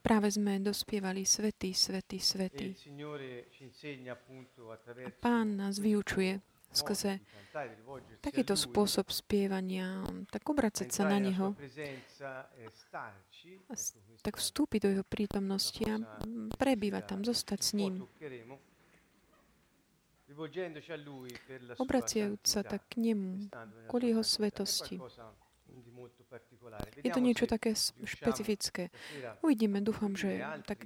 Práve sme dospievali Svetý, Svetý, Svetý. A Pán nás vyučuje skrze takýto spôsob spievania, tak obracať sa na Neho, a tak vstúpiť do Jeho prítomnosti a prebývať tam, zostať s ním. Obraciajúc sa tak k Nemu, kvôli Jeho svetosti. Je to niečo také špecifické. Uvidíme, dúfam, že tak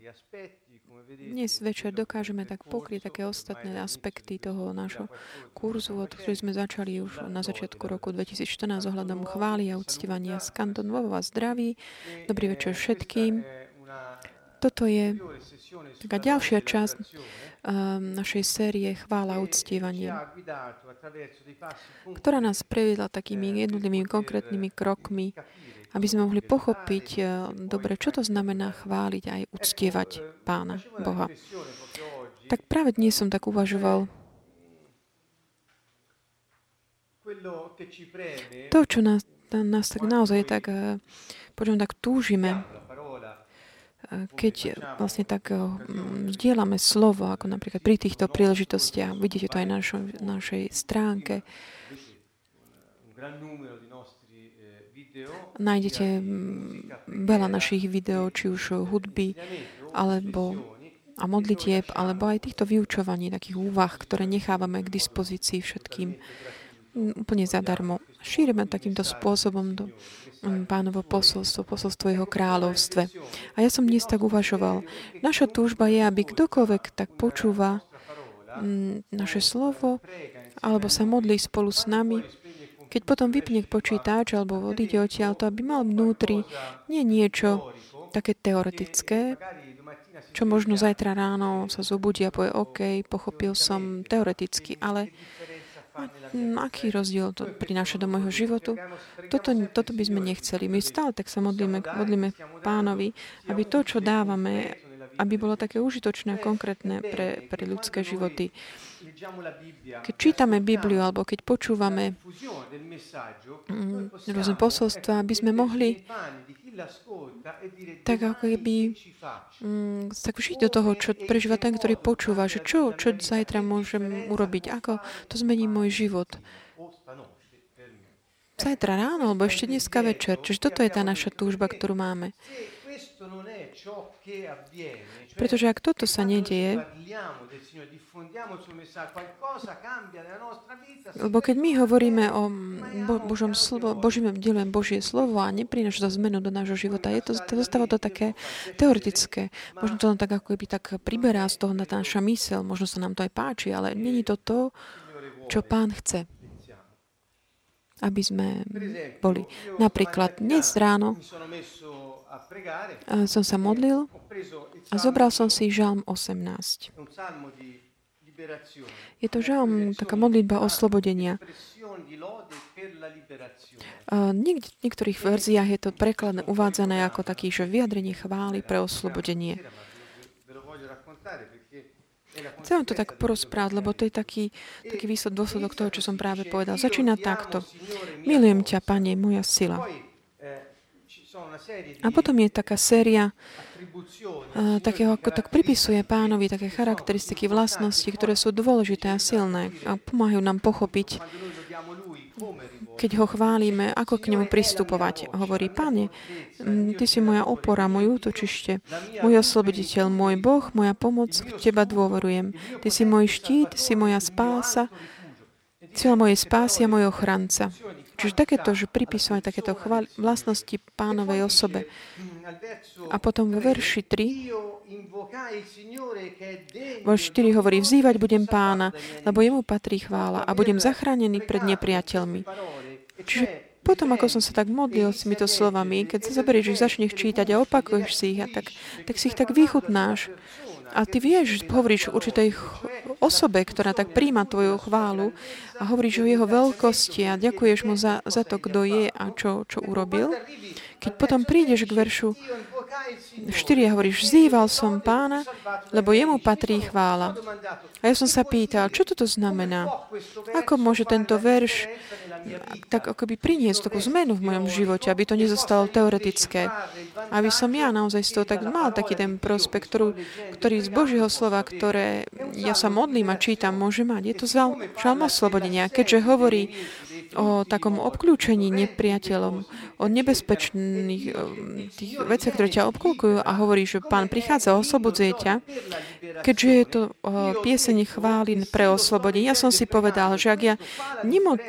dnes večer dokážeme tak pokryť také ostatné aspekty toho nášho kurzu, od ktorý sme začali už na začiatku roku 2014 ohľadom chvály a uctievania. Skanton vo vás zdraví. Dobrý večer všetkým. Toto je taká ďalšia časť um, našej série Chvála a uctievanie, ktorá nás previedla takými jednotlivými konkrétnymi krokmi, aby sme mohli pochopiť uh, dobre, čo to znamená chváliť aj uctievať Pána Boha. Tak práve dnes som tak uvažoval, to, čo nás, nás tak naozaj tak, uh, počujem, tak túžime, keď vlastne tak eh, vzdielame slovo, ako napríklad pri týchto príležitostiach, vidíte to aj na našo, našej stránke, nájdete veľa našich videí, či už hudby, alebo a modlitieb, alebo aj týchto vyučovaní, takých úvah, ktoré nechávame k dispozícii všetkým úplne zadarmo. Šírime takýmto spôsobom do Mm, pánovo posolstvo, posolstvo jeho kráľovstve. A ja som dnes tak uvažoval. Naša túžba je, aby kdokoľvek tak počúva mm, naše slovo alebo sa modlí spolu s nami, keď potom vypne počítač alebo odíde odtiaľ, to aby mal vnútri nie niečo také teoretické, čo možno zajtra ráno sa zobudí a povie, OK, pochopil som teoreticky, ale aký rozdiel to prináša do môjho životu? Toto, toto by sme nechceli. My stále tak sa modlíme, modlíme pánovi, aby to, čo dávame, aby bolo také užitočné a konkrétne pre, pre ľudské životy. Keď čítame Bibliu alebo keď počúvame mm, rôzne posolstva, aby sme mohli tak ako keby mm, tak vžiť do toho, čo prežíva ten, ktorý počúva, že čo, čo zajtra môžem urobiť, ako to zmení môj život. Zajtra ráno, alebo ešte dneska večer. Čiže toto je tá naša túžba, ktorú máme. Pretože ak toto sa nedieje, lebo keď my hovoríme o Bo- Božom slovo, Božím delujem Božie slovo a neprináša to zmenu do nášho života, je to, to zostáva to také teoretické. Možno to len tak ako by tak priberá z toho na naša mysel, možno sa nám to aj páči, ale není to to, čo Pán chce aby sme boli. Napríklad dnes ráno som sa modlil a zobral som si žalm 18. Je to žalm, taká modlitba oslobodenia. V niektorých verziách je to prekladné, uvádzané ako taký, že vyjadrenie chvály pre oslobodenie. Chcem to tak porozprávať, lebo to je taký, taký výsledok, dôsledok toho, čo som práve povedal. Začína takto. Milujem ťa, Pane, moja sila. A potom je taká séria uh, takého, ako tak pripisuje pánovi také charakteristiky, vlastnosti, ktoré sú dôležité a silné a pomáhajú nám pochopiť, keď ho chválime, ako k nemu pristupovať. Hovorí, Pane, Ty si moja opora, môj útočište, môj osloboditeľ, môj Boh, moja pomoc, v Teba dôverujem. Ty si môj štít, si moja spása, cieľ mojej spásy a môj ochranca. Čiže takéto, že pripisovať takéto chval- vlastnosti pánovej osobe. A potom vo verši 3, vo 4 hovorí, vzývať budem pána, lebo jemu patrí chvála a budem zachránený pred nepriateľmi. Čiže potom, ako som sa tak modlil s týmito slovami, keď sa zoberieš, že začneš čítať a opakuješ si ich, a tak, tak si ich tak vychutnáš. A ty vieš, hovoríš určitej osobe, ktorá tak príjma tvoju chválu a hovoríš o jeho veľkosti a ďakuješ mu za, za to, kto je a čo, čo urobil. Keď potom prídeš k veršu 4 a hovoríš, vzýval som pána, lebo jemu patrí chvála. A ja som sa pýtal, čo toto znamená? Ako môže tento verš tak akoby priniesť takú zmenu v mojom živote, aby to nezostalo teoretické. Aby som ja naozaj z toho tak mal taký ten prospekt, ktorú, ktorý z Božieho slova, ktoré ja sa modlím a čítam, môže mať. Je to žalm oslobodenia, keďže hovorí o takom obklúčení nepriateľom, o nebezpečných tých veciach, ktoré ťa obklúkujú a hovorí, že pán prichádza, oslobodzuje ťa, keďže je to pieseň chváli pre oslobodenie. Ja som si povedal, že ak ja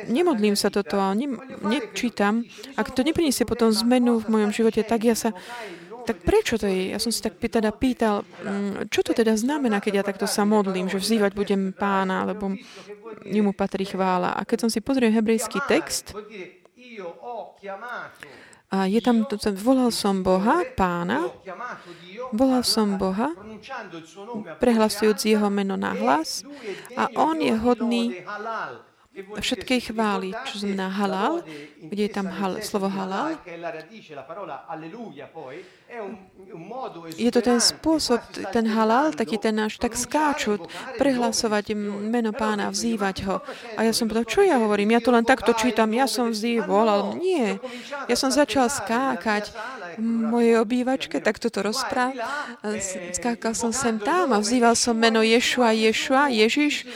nemodlím sa toto a ne, nečítam, ak to nepriniesie potom zmenu v mojom živote, tak ja sa tak prečo to je? Ja som si tak teda pýtal, mm, čo to teda znamená, keď ja takto sa modlím, že vzývať budem pána, alebo jemu patrí chvála. A keď som si pozrel hebrejský text, a je tam, volal som Boha, pána, volal som Boha, prehlasujúc jeho meno na hlas a on je hodný všetkej chvály, čo znamená halal, kde je tam hal, slovo halal. Je to ten spôsob, ten halal, taký ten náš, tak skáču, prehlasovať meno pána, vzývať ho. A ja som povedal, čo ja hovorím? Ja to len takto čítam, ja som vždy volal. Nie. Ja som začal skákať v mojej obývačke, tak toto rozpráv. Skákal som sem tam a vzýval som meno Ješua, Ješua, Ježiš.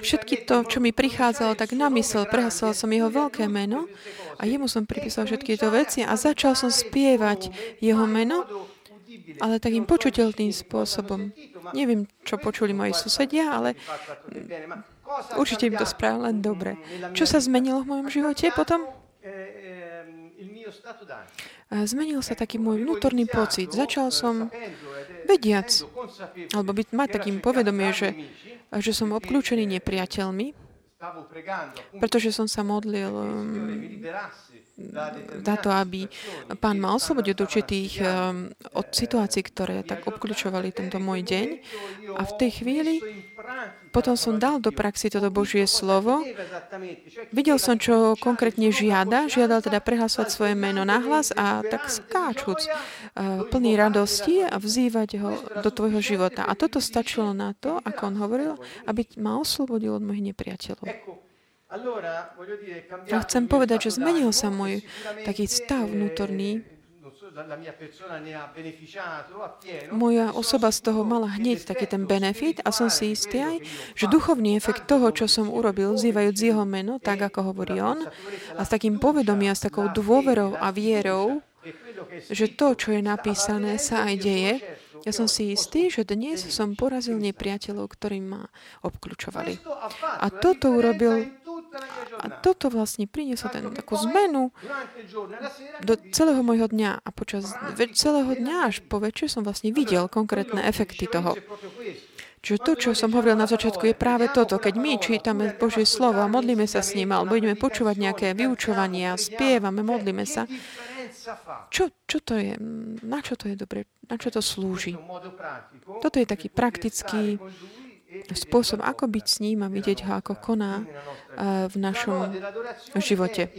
Všetky to, čo mi prichádzalo tak na mysel, prehasoval som jeho veľké meno a jemu som pripísal všetky tieto veci a začal som spievať jeho meno, ale takým počuteľným spôsobom. Neviem, čo počuli moji susedia, ale určite im to spravil len dobre. Čo sa zmenilo v mojom živote potom? Zmenil sa taký môj vnútorný pocit. Začal som vediac, alebo byť, mať takým povedomie, že že som obklúčený nepriateľmi, pretože som sa modlil za to, aby pán ma oslobodil od určitých um, od situácií, ktoré tak obklúčovali tento môj deň. A v tej chvíli potom som dal do praxi toto Božie slovo. Videl som, čo konkrétne žiada. Žiadal teda prehlasovať svoje meno nahlas a tak skáčúc uh, plný radosti a vzývať ho do tvojho života. A toto stačilo na to, ako on hovoril, aby ma oslobodil od mojich nepriateľov. A chcem povedať, že zmenil sa môj taký stav vnútorný. Moja osoba z toho mala hneď taký ten benefit a som si istý aj, že duchovný efekt toho, čo som urobil, zývajúc jeho meno, tak ako hovorí on, a s takým povedomia, s takou dôverou a vierou, že to, čo je napísané, sa aj deje, ja som si istý, že dnes som porazil nepriateľov, ktorí ma obklúčovali. A toto urobil a toto vlastne prinieslo ten, takú zmenu do celého môjho dňa a počas celého dňa až po večer som vlastne videl konkrétne efekty toho. Čiže to, čo som hovoril na začiatku, je práve toto. Keď my čítame Božie slovo a modlíme sa s ním, alebo budeme počúvať nejaké vyučovania, spievame, modlíme sa, čo, čo to je? Na čo to je dobre? Na čo to slúži? Toto je taký praktický spôsob, ako byť s ním a vidieť ho, ako koná eh, v našom živote.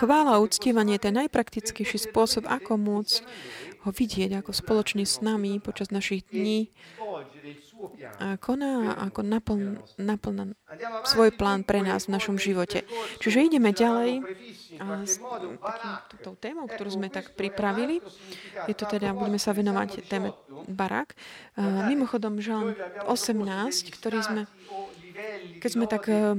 Chvála a uctievanie je ten najpraktickejší spôsob, ako môcť ho vidieť ako spoločný s nami počas našich dní a koná ako naplň, naplň svoj plán pre nás v našom živote. Čiže ideme ďalej. a s takým, témou, ktorú sme tak pripravili. Je to teda, budeme sa venovať téme Barak. Mimochodom, Žalm 18, ktorý sme keď sme tak eh,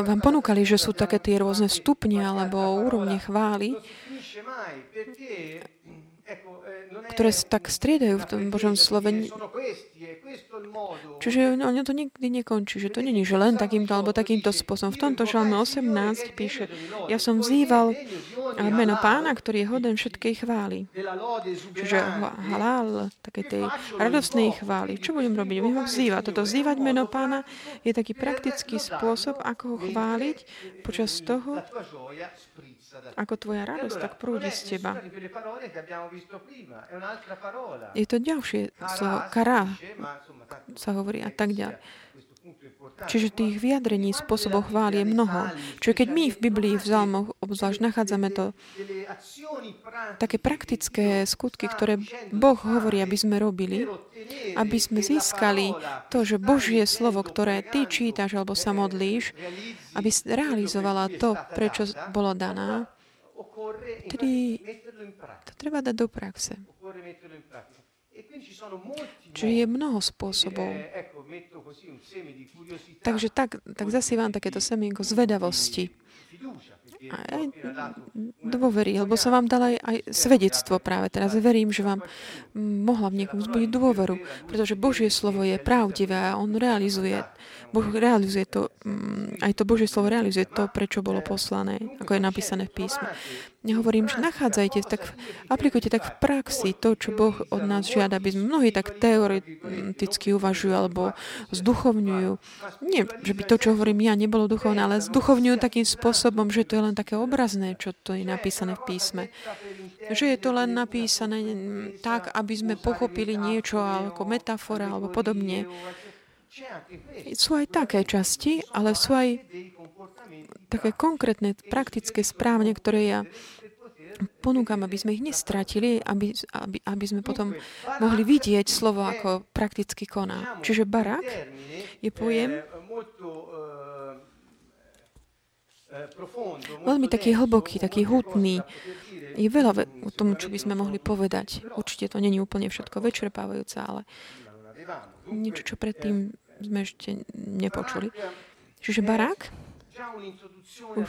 vám ponúkali, že sú také tie rôzne stupne alebo úrovne chvály, ktoré sa tak striedajú v tom Božom slove. Čiže ono to nikdy nekončí, že to není, že len takýmto alebo takýmto spôsobom. V tomto žalme 18 píše, ja som vzýval meno pána, ktorý je hoden všetkej chvály. Čiže halál, také tej radostnej chvály. Čo budem robiť? Budem ho vzývať. Toto vzývať meno pána je taký praktický spôsob, ako ho chváliť počas toho, ako tvoja radosť tak prúdi z teba. Je to ďalšie slovo, kará sa hovorí a tak ďalej. Čiže tých vyjadrení spôsobov chvály je mnoho. Čiže keď my v Biblii, v Zalmoch obzvlášť nachádzame to také praktické skutky, ktoré Boh hovorí, aby sme robili, aby sme získali to, že Božie slovo, ktoré ty čítaš alebo sa modlíš, aby realizovala to, prečo bolo daná, tedy to treba dať do praxe. Čiže je mnoho spôsobov. Takže tak, tak zasývam takéto semienko zvedavosti a aj dôvery, lebo som vám dala aj, aj svedectvo práve teraz. Verím, že vám mohla v niekom zbudiť dôveru, pretože Božie slovo je pravdivé a on realizuje, Boh realizuje to, mm, aj to Božie slovo realizuje to, prečo bolo poslané, ako je napísané v písme. Nehovorím, že nachádzajte, tak aplikujte tak v praxi to, čo Boh od nás žiada, aby sme mnohí tak teoreticky uvažujú alebo zduchovňujú. Nie, že by to, čo hovorím ja, nebolo duchovné, ale zduchovňujú takým spôsobom, že to je len také obrazné, čo to je napísané v písme. Že je to len napísané tak, aby sme pochopili niečo ako metafora alebo podobne. Sú aj také časti, ale sú aj také konkrétne, praktické správne, ktoré ja ponúkam, aby sme ich nestratili, aby, aby, aby sme potom mohli vidieť slovo ako prakticky koná. Čiže barak je pojem veľmi taký hlboký, taký hutný. Je veľa o tom, čo by sme mohli povedať. Určite to není úplne všetko vyčerpávajúce, ale niečo, čo predtým sme ešte nepočuli. Čiže barák už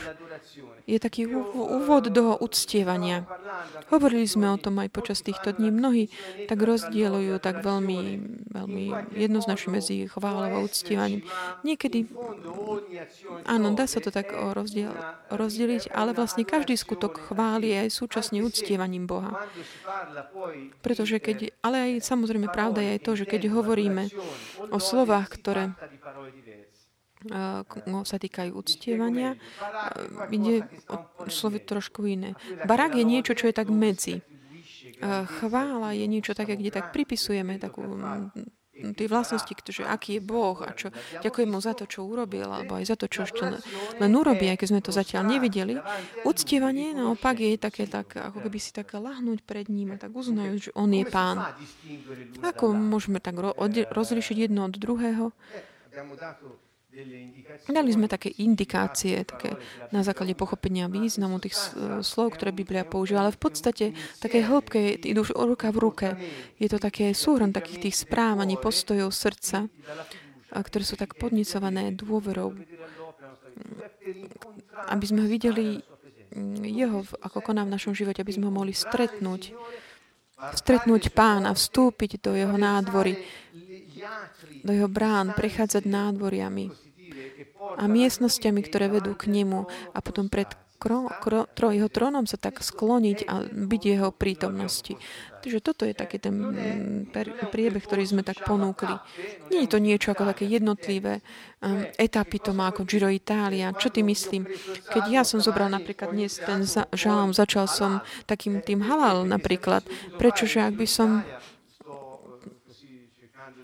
je taký úvod do uctievania. Hovorili sme o tom aj počas týchto dní. Mnohí tak rozdielujú tak veľmi, veľmi jednoznačne medzi chválou a uctievaním. Niekedy, áno, dá sa to tak rozdiel, rozdeliť, ale vlastne každý skutok chváli je aj súčasne uctievaním Boha. Pretože keď, ale aj samozrejme pravda je aj to, že keď hovoríme o slovách, ktoré sa týkajú uctievania. Ide o slovy trošku iné. Barák je niečo, čo je tak medzi. Chvála je niečo také, kde tak pripisujeme takú tie vlastnosti, že aký je Boh a čo, ďakujem mu za to, čo urobil, alebo aj za to, čo ešte len urobí, aj keď sme to zatiaľ nevideli. Uctievanie naopak je také, tak, ako keby si tak lahnúť pred ním a tak uznajú, že on je pán. Ako môžeme tak rozlišiť jedno od druhého? Dali sme také indikácie také na základe pochopenia významu tých slov, ktoré Biblia používa, ale v podstate také hĺbke idú ruka v ruke. Je to také súhrn takých tých správaní, postojov srdca, ktoré sú tak podnicované dôverou, aby sme videli jeho, ako koná v našom živote, aby sme ho mohli stretnúť, stretnúť pána, vstúpiť do jeho nádvory, do jeho brán, prechádzať nádvoriami a miestnosťami, ktoré vedú k nemu a potom pred kro, kro, tro, jeho trónom sa tak skloniť a byť jeho prítomnosti. Takže toto je taký ten priebeh, ktorý sme tak ponúkli. Nie je to niečo ako také jednotlivé um, etapy, to má ako Giro Italia. Čo ty myslím? Keď ja som zobral napríklad dnes ten žalm, začal som takým tým halal napríklad. Prečože ak by som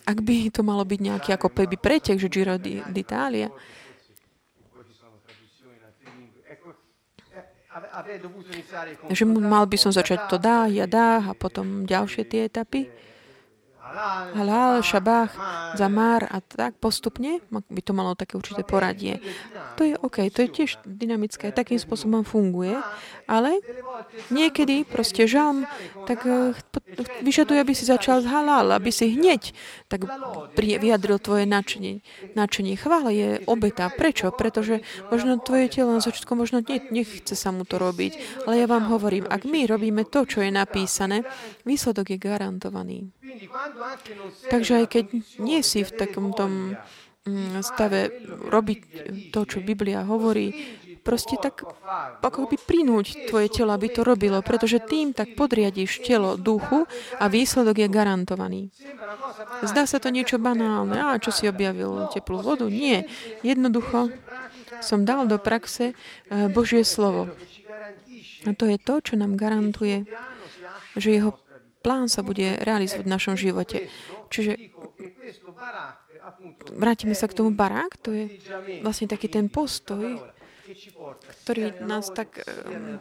ak by to malo byť nejaký ako peby pretek, že Giro d'Italia, že mal by som začať to dá, ja dá a potom ďalšie tie etapy halal, šabách, zamár a tak postupne by to malo také určité poradie. To je OK, to je tiež dynamické, takým spôsobom funguje, ale niekedy proste žalm tak eh, vyžaduje, aby si začal z halal, aby si hneď tak vyjadril tvoje načenie. Načenie chvála je obeta. Prečo? Pretože možno tvoje telo na začiatku možno nechce sa mu to robiť, ale ja vám hovorím, ak my robíme to, čo je napísané, výsledok je garantovaný. Takže aj keď nie si v takom tom mm, stave robiť to, čo Biblia hovorí, proste tak ako by prinúť tvoje telo, aby to robilo, pretože tým tak podriadíš telo duchu a výsledok je garantovaný. Zdá sa to niečo banálne. A čo si objavil teplú vodu? Nie. Jednoducho som dal do praxe eh, Božie slovo. A to je to, čo nám garantuje, že jeho plán sa bude realizovať v našom živote. Čiže vrátime sa k tomu barák, to je vlastne taký ten postoj, ktorý nás tak um,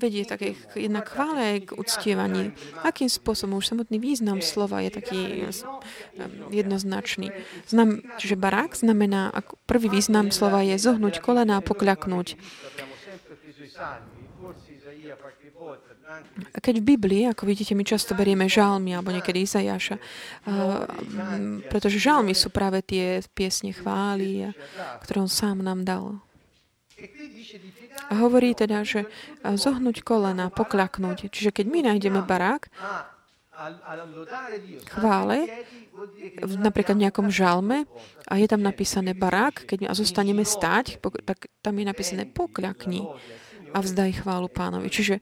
vedie také jednak chvále k uctievaní. Akým spôsobom už samotný význam slova je taký um, jednoznačný. Znam, čiže barák znamená, prvý význam slova je zohnúť kolena a pokľaknúť. Keď v Biblii, ako vidíte, my často berieme žalmy alebo niekedy Izajaša, pretože žalmy sú práve tie piesne chvály, ktoré on sám nám dal. A hovorí teda, že zohnúť kolena, pokľaknúť. Čiže keď my nájdeme barák, chvále, napríklad v nejakom žalme a je tam napísané barák, keď a zostaneme stáť, tak tam je napísané pokľakni a vzdaj chválu pánovi. Čiže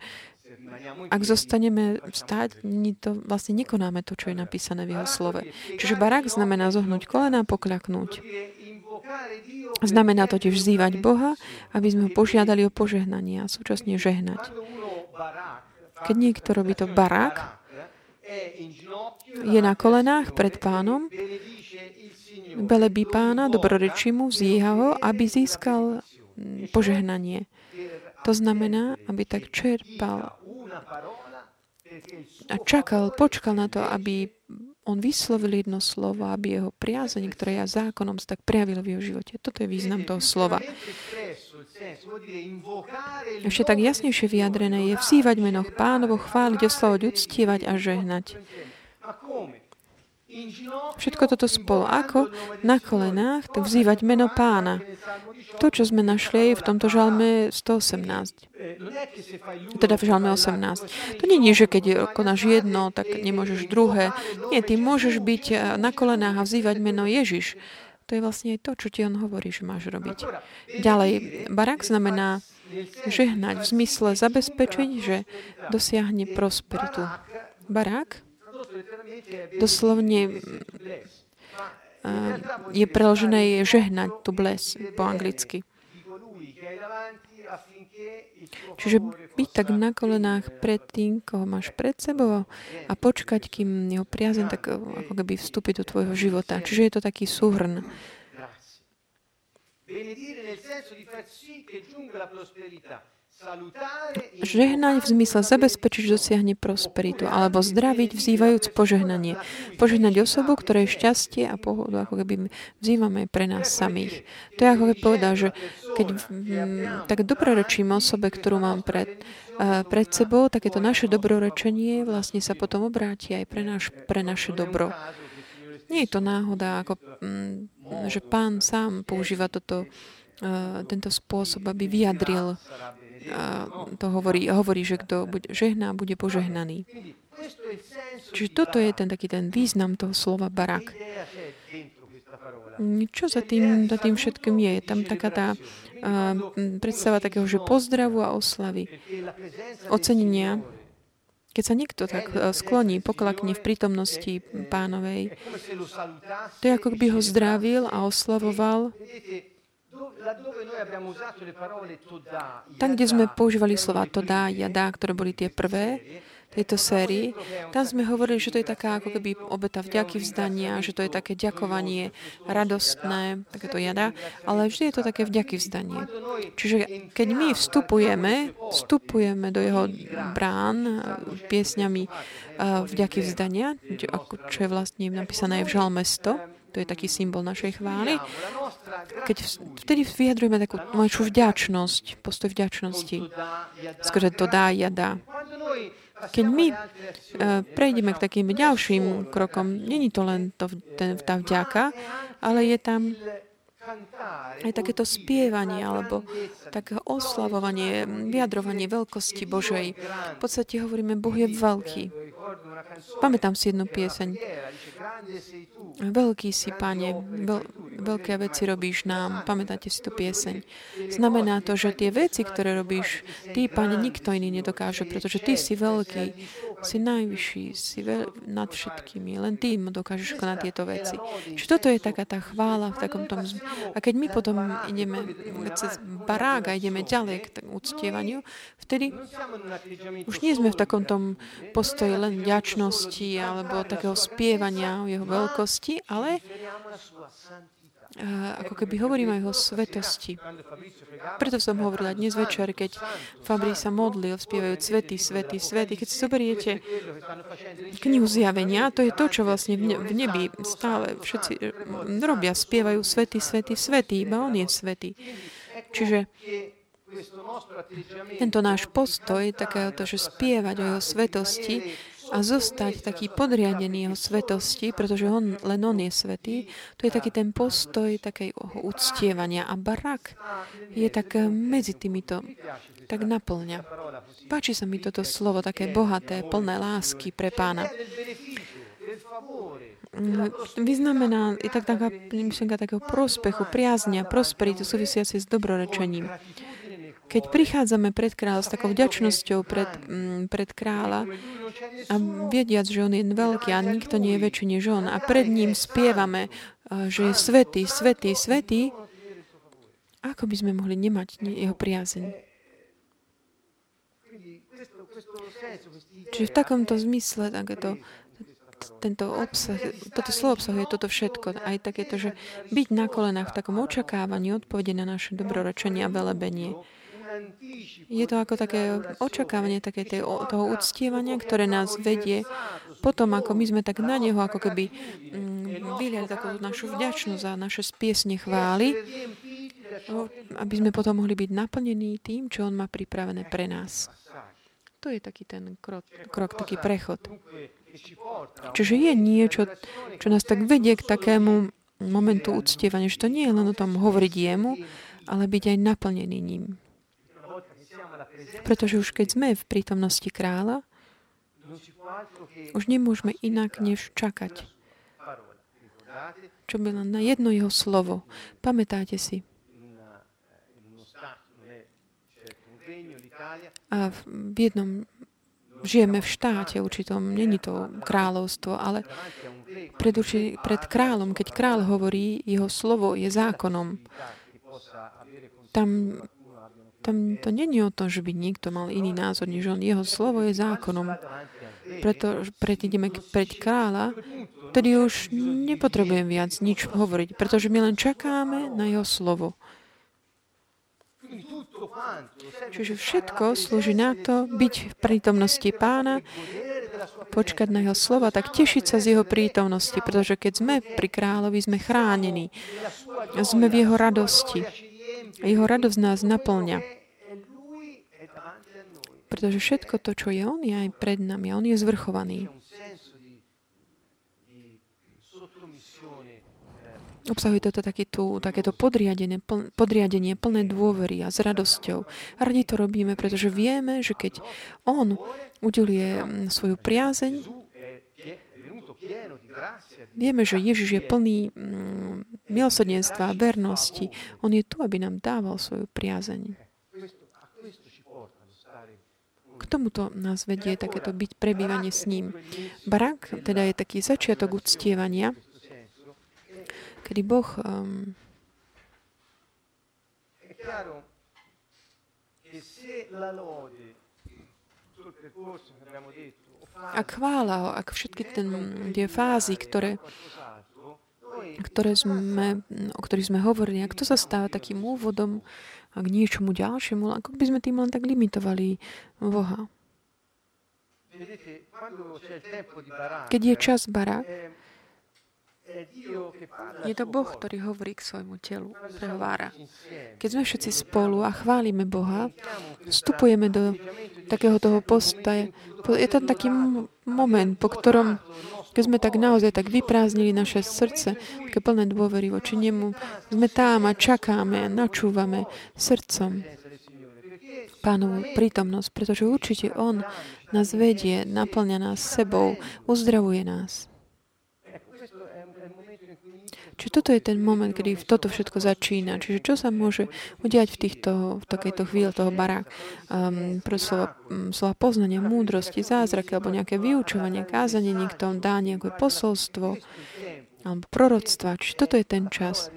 ak zostaneme stáť, to vlastne nekonáme to, čo je napísané v jeho slove. Čiže barák znamená zohnúť kolena a pokľaknúť. Znamená totiž vzývať Boha, aby sme ho požiadali o požehnanie a súčasne žehnať. Keď niekto robí to barák, je na kolenách pred pánom, belebí pána, dobrorečí mu, vzíha ho, aby získal požehnanie. To znamená, aby tak čerpal a čakal, počkal na to, aby on vyslovil jedno slovo, aby jeho priazeň, ktoré je zákonom, tak prejavilo v jeho živote. Toto je význam toho slova. Ešte tak jasnejšie vyjadrené je vzývať meno pánovo, chváliť, oslavovať, uctievať a žehnať. Všetko toto spolu. Ako? Na kolenách, vzývať meno pána. To, čo sme našli v tomto žalme 118. Teda v žalme 18. To nie je, že keď konáš jedno, tak nemôžeš druhé. Nie, ty môžeš byť na kolenách a vzývať meno Ježiš. To je vlastne aj to, čo ti on hovorí, že máš robiť. Ďalej, barak znamená žehnať v zmysle zabezpečiť, že dosiahne prosperitu. Barák doslovne je preložené žehnať, tu bless po anglicky. Čiže byť tak na kolenách pred tým, koho máš pred sebou a počkať, kým jeho priazen tak ako keby vstúpi do tvojho života. Čiže je to taký súhrn. Benedire nel senso di far sì che giunga la prosperità. Žehnať v zmysle zabezpečiť, že dosiahne prosperitu, alebo zdraviť, vzývajúc požehnanie. Požehnať osobu, ktoré je šťastie a pohodu, ako keby vzývame pre nás samých. To je ako keby povedal, že keď tak dobrorečím osobe, ktorú mám pred, uh, pred sebou, tak je to naše dobrorečenie vlastne sa potom obráti aj pre, naš, pre naše dobro. Nie je to náhoda, ako, m, že pán sám používa toto, uh, tento spôsob, aby vyjadril a to hovorí, hovorí, že kto bude žehná, bude požehnaný. Čiže toto je ten taký ten význam toho slova barak. Čo za tým, za tým všetkým je? Je tam taká tá uh, predstava takého, že pozdravu a oslavy, ocenenia. Keď sa niekto tak skloní, poklakne v prítomnosti pánovej, to je ako by ho zdravil a oslavoval tam, kde sme používali slova toda, jada, ktoré boli tie prvé, tejto sérii, tam sme hovorili, že to je taká ako keby obeta vďaky vzdania, že to je také ďakovanie radostné, takéto jada, ale vždy je to také vďaky vzdanie. Čiže keď my vstupujeme, vstupujeme do jeho brán piesňami vďaky vzdania, čo je vlastne napísané v Žalme 100, to je taký symbol našej chvály. Keď vtedy vyjadrujeme takú našu vďačnosť, postoj vďačnosti. Skôr to dá, ja dá. Keď my uh, prejdeme k takým ďalším krokom, není to len to, ten, tá vďaka, ale je tam aj takéto spievanie alebo také oslavovanie, vyjadrovanie veľkosti Božej. V podstate hovoríme, Boh je veľký. Pamätám si jednu pieseň. Veľký si, Pane, veľ, veľké veci robíš nám. Pamätáte si tú pieseň. Znamená to, že tie veci, ktoré robíš, ty, Pane, nikto iný nedokáže, pretože ty si veľký. Si najvyšší, si veľ, nad všetkými. Len Ty dokážeš konať tieto veci. Čiže toto je taká tá chvála v takom. A keď my potom ideme cez barák a ideme ďalej k uctievaniu, vtedy už nie sme v takom tom postoji len vďačnosti alebo takého spievania o jeho veľkosti, ale ako keby hovorím aj o svetosti. Preto som hovorila dnes večer, keď Fabri sa modlil, spievajú svety, svety, svety. Keď si zoberiete knihu zjavenia, to je to, čo vlastne v nebi stále všetci mm, robia, spievajú svety, svety, svety, iba on je svety. Čiže tento náš postoj, takéhoto, že spievať o jeho svetosti, a zostať taký podriadený jeho svetosti, pretože on, len on je svetý, to je taký ten postoj takej uctievania. A barak je tak eh, medzi týmito, tak naplňa. Páči sa mi toto slovo, také bohaté, plné lásky pre pána. Mm, vyznamená je tak taká myšlenka takého prospechu, priaznia, prosperitu súvisiaci s dobrorečením. Keď prichádzame pred kráľa s takou vďačnosťou pred, mm, pred kráľa a viediac, že on je veľký a nikto nie je väčší než on a pred ním spievame, že je svetý, svetý, svetý, ako by sme mohli nemať jeho priazeň? Čiže v takomto zmysle takéto, tento obsah, toto slovo obsahuje toto všetko. Aj takéto, že byť na kolenách v takom očakávaní odpovede na naše dobrorečenie a velebenie. Je to ako také očakávanie také tej, toho uctievania, ktoré nás vedie potom, ako my sme tak na Neho, ako keby mm, vyliali takú našu vďačnosť za naše spiesne chvály, aby sme potom mohli byť naplnení tým, čo On má pripravené pre nás. To je taký ten krok, krok taký prechod. Čiže je niečo, čo nás tak vedie k takému momentu uctievania, že to nie je len o tom hovoriť jemu, ale byť aj naplnený ním. Pretože už keď sme v prítomnosti kráľa, už nemôžeme inak než čakať. Čo by len na jedno jeho slovo. Pamätáte si? A v jednom žijeme v štáte určitom, není to kráľovstvo, ale pred, urči, pred kráľom, keď kráľ hovorí, jeho slovo je zákonom. Tam tam to není o tom, že by niekto mal iný názor, než on. Jeho slovo je zákonom. Preto pred ideme pred kráľa, tedy už nepotrebujem viac nič hovoriť, pretože my len čakáme na jeho slovo. Čiže všetko slúži na to, byť v prítomnosti pána, počkať na jeho slova, tak tešiť sa z jeho prítomnosti, pretože keď sme pri kráľovi, sme chránení. Sme v jeho radosti. Jeho radosť nás naplňa. Pretože všetko to, čo je On, je aj pred nami. A On je zvrchovaný. Obsahuje toto taký tú, takéto podriadenie, pl, podriadenie plné dôvery a s radosťou. Radi to robíme, pretože vieme, že keď On udeluje mm, svoju priazeň, vieme, že Ježiš je plný mm, milosrdenstva a vernosti. On je tu, aby nám dával svoju priazeň. K tomuto nás vedie takéto byť prebývanie s ním. Barak teda je taký začiatok uctievania, kedy Boh um, ak chvála, ak všetky tie fázy, ktoré, ktoré sme, o ktorých sme hovorili, ak to sa stáva takým úvodom a k niečomu ďalšiemu, ako by sme tým len tak limitovali Boha. Keď je čas barak, je to Boh, ktorý hovorí k svojmu telu, prehovára. Keď sme všetci spolu a chválime Boha, vstupujeme do takého toho postaje. Je to taký moment, po ktorom keď sme tak naozaj tak vyprázdnili naše srdce, také plné dôvery voči nemu, sme tam a čakáme a načúvame srdcom pánovu prítomnosť, pretože určite On nás vedie, naplňa nás sebou, uzdravuje nás. Čiže toto je ten moment, kedy toto všetko začína. Čiže čo sa môže udiať v, týchto, v takejto chvíli toho barák? Um, pre slova, um, slova poznania, múdrosti, zázraky alebo nejaké vyučovanie, kázanie niekto dá nejaké posolstvo alebo proroctva. Čiže toto je ten čas,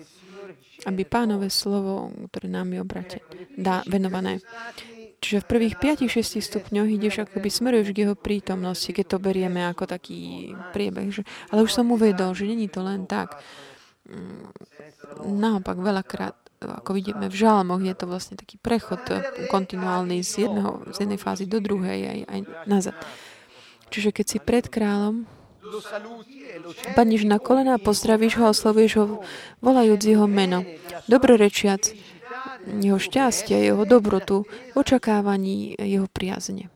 aby pánové slovo, ktoré nám je obrate, dá venované. Čiže v prvých 5-6 stupňoch ideš akoby smeruješ k jeho prítomnosti, keď to berieme ako taký priebeh. Že, ale už som uvedol, že není to len tak. Naopak, veľakrát, ako vidíme v žalmoch, je to vlastne taký prechod kontinuálny z, jedného, z jednej fázy do druhej aj, aj nazad. Čiže keď si pred kráľom, padneš na kolena a pozdravíš ho a oslovuješ ho, volajúc jeho meno. Dobrorečiac, jeho šťastia, jeho dobrotu, očakávaní jeho priazne.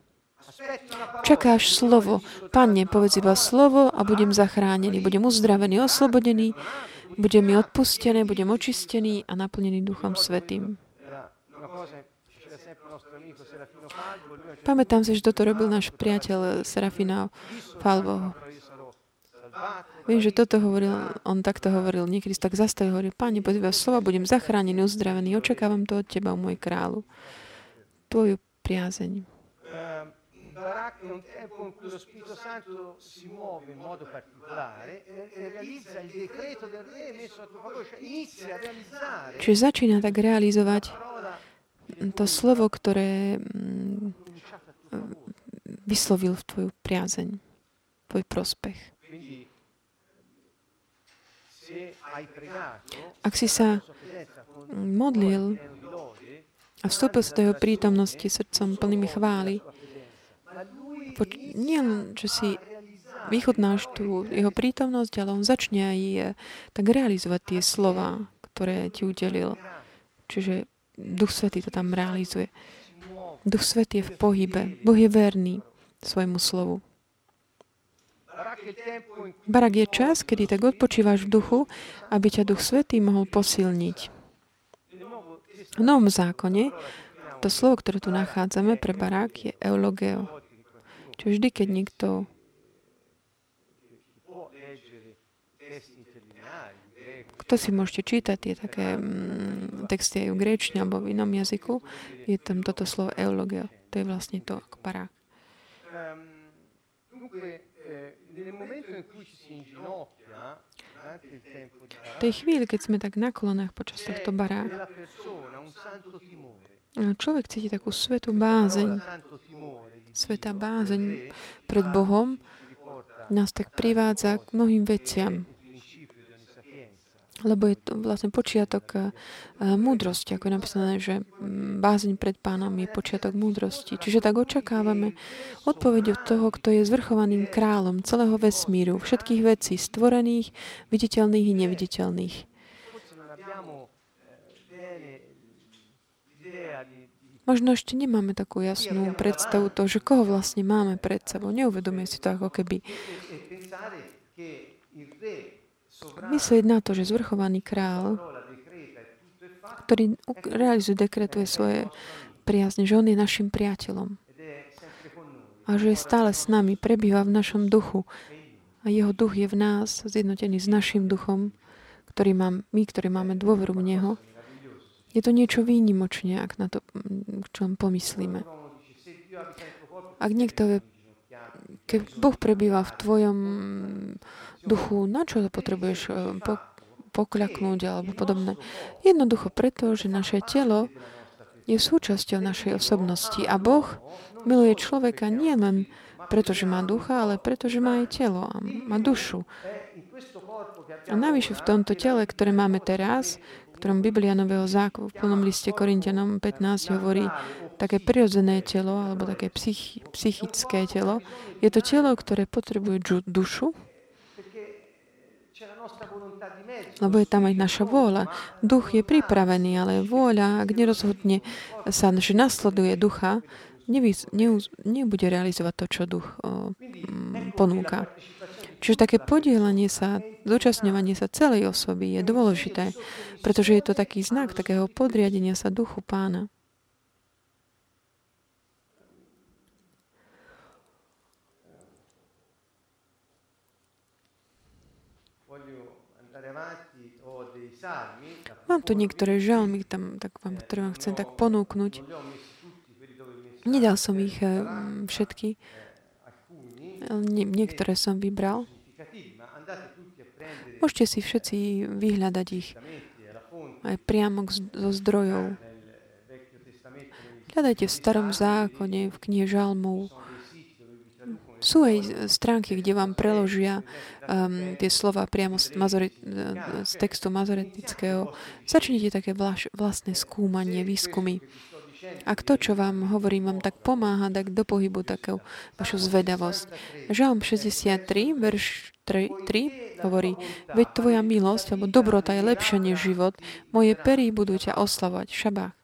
Čakáš slovo. Pane, povedz iba slovo a budem zachránený. Budem uzdravený, oslobodený, budem mi odpustený, budem očistený a naplnený Duchom Svetým. Pamätám sa, že toto robil náš priateľ Serafina Falvo. Viem, že toto hovoril, on takto hovoril, niekedy tak zastavil, hovoril, Páni, pozýva slova, budem zachránený, uzdravený, očakávam to od Teba, môj kráľu. Tvoju priazeň. Čiže začína tak realizovať to slovo, ktoré mm, vyslovil v tvoju priazeň, tvoj prospech. Ak si sa modlil a vstúpil si do jeho prítomnosti srdcom plnými chvály, nie len, že si vychutnáš tú jeho prítomnosť, ale on začne aj eh, tak realizovať tie slova, ktoré ti udelil. Čiže Duch Svetý to tam realizuje. Duch Svetý je v pohybe. Boh je verný svojmu slovu. Barak je čas, kedy tak odpočívaš v duchu, aby ťa Duch Svetý mohol posilniť. V Novom zákone to slovo, ktoré tu nachádzame pre barák, je eulogeo. Čiže vždy, keď niekto kto si môžete čítať tie také mm, texty aj v gréčne alebo v inom jazyku, je tam toto slovo eulogeo. To je vlastne to ako barák. V tej chvíli, keď sme tak na kolonách počas tohto bará, človek cíti takú svetú bázeň, sveta bázeň pred Bohom, nás tak privádza k mnohým veciam lebo je to vlastne počiatok uh, múdrosti, ako je napísané, že mm, bázeň pred pánom je počiatok múdrosti. Čiže tak očakávame odpoveď od toho, kto je zvrchovaným kráľom celého vesmíru, všetkých vecí, stvorených, viditeľných i neviditeľných. Možno ešte nemáme takú jasnú predstavu toho, že koho vlastne máme pred sebou. Neuvedomuje si to ako keby myslieť na to, že zvrchovaný král, ktorý realizuje, dekretuje svoje priazne, že on je našim priateľom a že je stále s nami, prebýva v našom duchu a jeho duch je v nás zjednotený s našim duchom, ktorý mám, my, ktorí máme dôveru v Neho. Je to niečo výnimočné, ak na to čo pomyslíme. Ak niekto je, keď Boh prebýva v tvojom duchu, na čo to potrebuješ eh, po, pokľaknúť alebo podobné. Jednoducho preto, že naše telo je súčasťou našej osobnosti a Boh miluje človeka nie len preto, že má ducha, ale preto, že má aj telo a má dušu. A navyše v tomto tele, ktoré máme teraz, ktorom Biblia Nového zákona v plnom liste Korintianom 15 hovorí také prirodzené telo alebo také psychi, psychické telo, je to telo, ktoré potrebuje dušu, lebo je tam aj naša vôľa. Duch je pripravený, ale vôľa, ak nerozhodne sa, že nasleduje ducha, nevys, neuz, nebude realizovať to, čo duch o, ponúka. Čiže také podielanie sa, zúčastňovanie sa celej osoby je dôležité, pretože je to taký znak takého podriadenia sa duchu pána. Mám tu niektoré žalmy, tam, tak vám, ktoré vám chcem tak ponúknuť. Nedal som ich eh, všetky, Nie, niektoré som vybral. Môžete si všetci vyhľadať ich aj priamo zo zdrojov. Hľadajte v starom zákone, v knihe Žalmov. Sú aj stránky, kde vám preložia um, tie slova priamo z, mazori, z textu mazoretického. Začnite také vlastné skúmanie, výskumy. Ak to, čo vám hovorím, vám tak pomáha, tak do pohybu takú vašu zvedavosť. Žalm 63, verš 3, 3 hovorí, veď tvoja milosť, alebo dobrota je lepšia než život, moje pery budú ťa oslavovať. Šabách.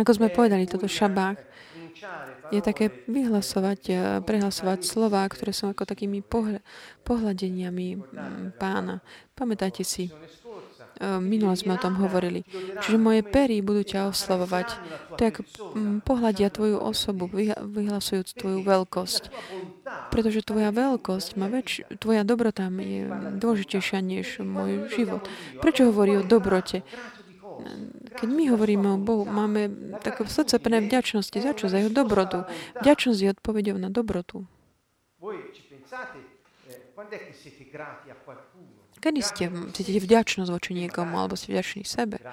Ako sme povedali, toto šabách je také vyhlasovať, eh, prehlasovať slova, ktoré sú ako takými pohľadeniami mm, pána. Pamätajte si, minule sme o tom hovorili. Čiže moje pery budú ťa oslavovať. Ako mm, pohľadia tvoju osobu, vyhlasujúc tvoju veľkosť. Pretože tvoja veľkosť má väč... tvoja dobrota je dôležitejšia než môj život. Prečo hovorí o dobrote? Keď my hovoríme o Bohu, máme také srdce plné vďačnosti. Za čo? Za jeho dobrotu. Vďačnosť je odpovedou na dobrotu. Kedy ste cítite vďačnosť voči niekomu, alebo ste vďační sebe?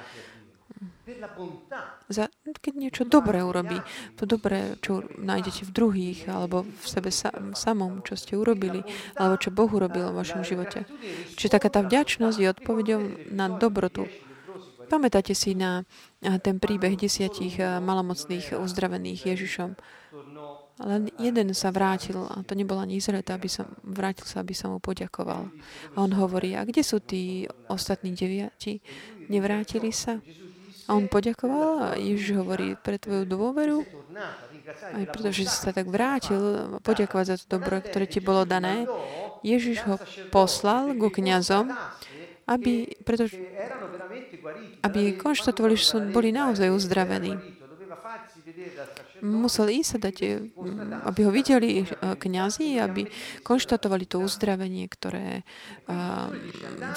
Za, keď niečo dobré urobí, to dobré, čo nájdete v druhých, alebo v sebe sa, samom, čo ste urobili, alebo čo Boh urobil v vašom živote. Čiže taká tá vďačnosť je odpovedou na dobrotu. Pamätáte si na ten príbeh desiatich malomocných uzdravených Ježišom? Len jeden sa vrátil, a to nebol ani Izrael, aby som, vrátil sa, aby som mu poďakoval. A on hovorí, a kde sú tí ostatní deviati? Nevrátili sa? A on poďakoval a Ježiš hovorí, pre tvoju dôveru, aj pretože si sa tak vrátil, poďakovať za to dobro, ktoré ti bolo dané, Ježiš ho poslal ku kniazom, aby, pretože, aby konštatovali, že sú, boli naozaj uzdravení. Musel ísť dať, mm, aby ho videli eh, kňazi, aby konštatovali to uzdravenie, ktoré uh,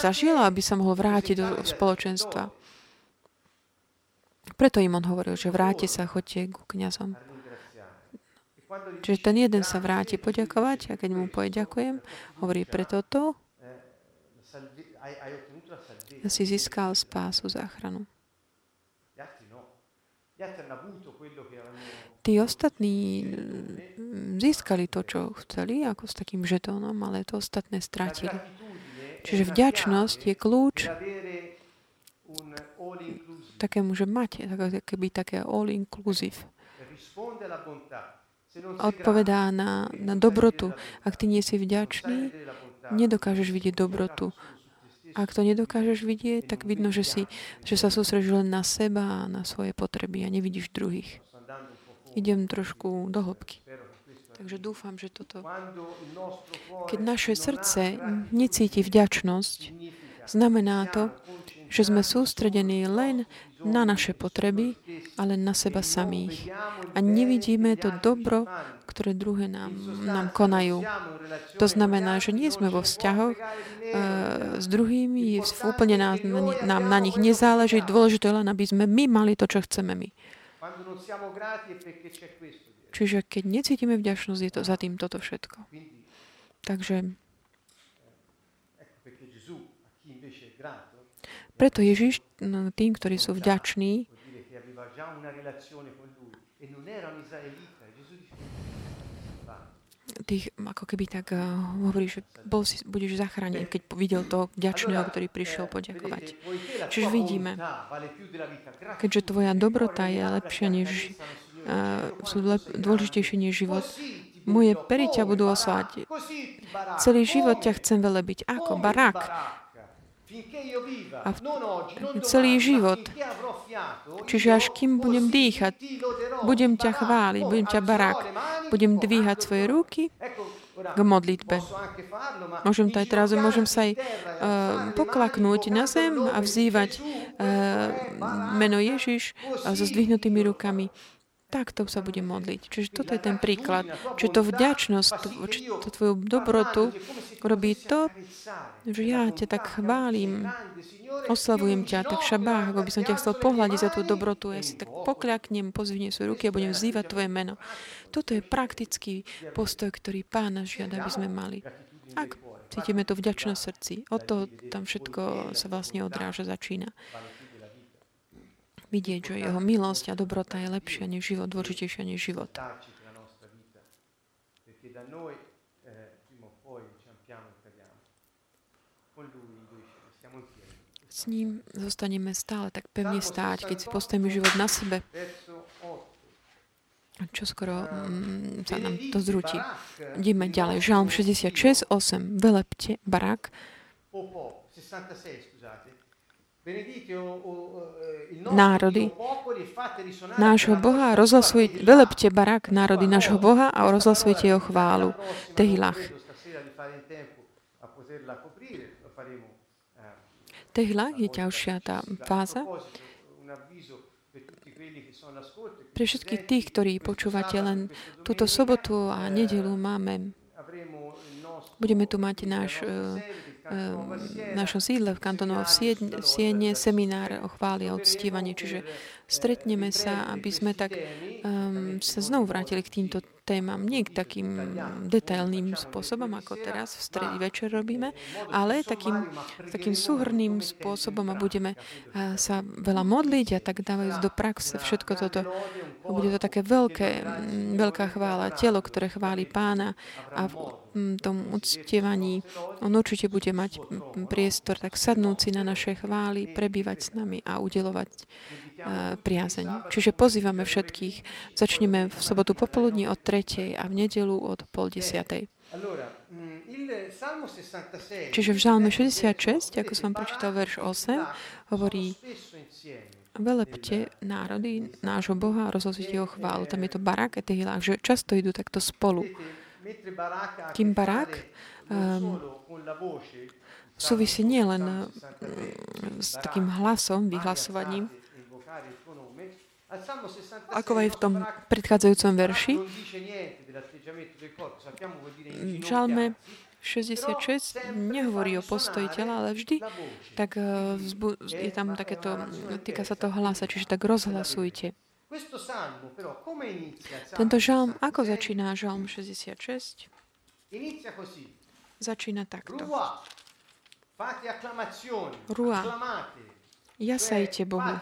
zažil, aby sa mohol vrátiť do spoločenstva. Preto im on hovoril, že vráte sa, chodte ku kňazom. Čiže ten jeden sa vráti poďakovať a keď mu povie ďakujem, hovorí preto to, si získal spásu, záchranu. Tí ostatní mm, získali to, čo chceli, ako s takým žetónom, ale to ostatné stratili. Čiže vďačnosť je kľúč takému, že máte, keby také all-inclusive. Odpovedá na, na dobrotu. Ak ty nie si vďačný, nedokážeš vidieť dobrotu. Ak to nedokážeš vidieť, tak vidno, že, si, že sa sústredíš len na seba a na svoje potreby a nevidíš druhých. Idem trošku do hĺbky. Takže dúfam, že toto... Keď naše srdce necíti vďačnosť, znamená to, že sme sústredení len na naše potreby, ale na seba samých. A nevidíme to dobro, ktoré druhé nám, nám konajú. To znamená, že nie sme vo vzťahoch uh, s druhými, úplne nám, nám na nich nezáleží. Dôležité len, aby sme my mali to, čo chceme my. Čiže keď necítime vďačnosť, je to za tým toto všetko. Takže Preto Ježiš tým, ktorí sú vďační, tých, ako keby tak uh, hovorí, že bol si, budeš zachránený, keď videl toho vďačného, ktorý prišiel poďakovať. Čiže vidíme, keďže tvoja dobrota je lepšia než, uh, lep, dôležitejšie než život, moje pery ťa budú oslať. Celý život ťa chcem velebiť. Ako? Barák. A v celý život. Čiže až kým budem dýchať, budem ťa chváliť, budem ťa barák, budem dvíhať svoje ruky k modlitbe. Môžem to aj teraz, môžem sa aj uh, poklaknúť na zem a vzývať uh, meno Ježiš so zdvihnutými rukami. Takto sa budem modliť. Čiže toto je ten príklad. Čiže to vďačnosť, to, to tvoju dobrotu robí to, že ja ťa tak chválim, oslavujem ťa, tak šabách, ako by som ťa chcel pohľadiť za tú dobrotu. Ja si tak pokľaknem, pozvihnem svoje ruky a budem vzývať tvoje meno. Toto je praktický postoj, ktorý Pán nás žiada, aby sme mali. Ak cítime to vďačnosť srdci, od toho tam všetko sa vlastne odráža, začína vidieť, že jeho milosť a dobrota je lepšia než život, dôležitejšia než život. S ním zostaneme stále tak pevne stáť, keď si postavíme život na sebe. Čo skoro mm, sa nám to zrúti. Ideme ďalej. Žalm 66, 8. Velepte barak národy nášho Boha rozhlasujte, velepte barak národy nášho Boha a rozhlasujte jeho chválu. Tehilach. Tehilach je ďalšia tá fáza. Pre všetkých tých, ktorí počúvate len túto sobotu a nedelu máme, budeme tu mať náš uh, v našom sídle v kantonu v Siene seminár o chváli a odstívaní. Čiže stretneme sa, aby sme tak um, sa znovu vrátili k týmto témam. Nie k takým detailným spôsobom, ako teraz v stredy večer robíme, ale takým, takým súhrným spôsobom a budeme sa veľa modliť a tak dávajú do praxe všetko toto. Bude to také veľké, veľká chvála, telo, ktoré chváli pána a v tom uctievaní on určite bude mať priestor tak sadnúť si na naše chvály, prebývať s nami a udelovať uh, priazeň. Čiže pozývame všetkých. Začneme v sobotu popoludní od 3. a v nedelu od pol desiatej. Čiže v Žalme 66, ako som prečítal verš 8, hovorí Velepte národy nášho Boha a rozhlasujte jeho chválu. Tam je to barak a tehilách, že často idú takto spolu. Kým barák um, súvisí nielen um, s takým hlasom, vyhlasovaním, ako aj v tom predchádzajúcom verši. Žalme 66 nehovorí o postoji tela, ale vždy tak uh, je tam takéto, týka sa toho hlasa, čiže tak rozhlasujte. Tento žalm, ako začína žalm 66? Začína takto. Rua. Jasajte Bohu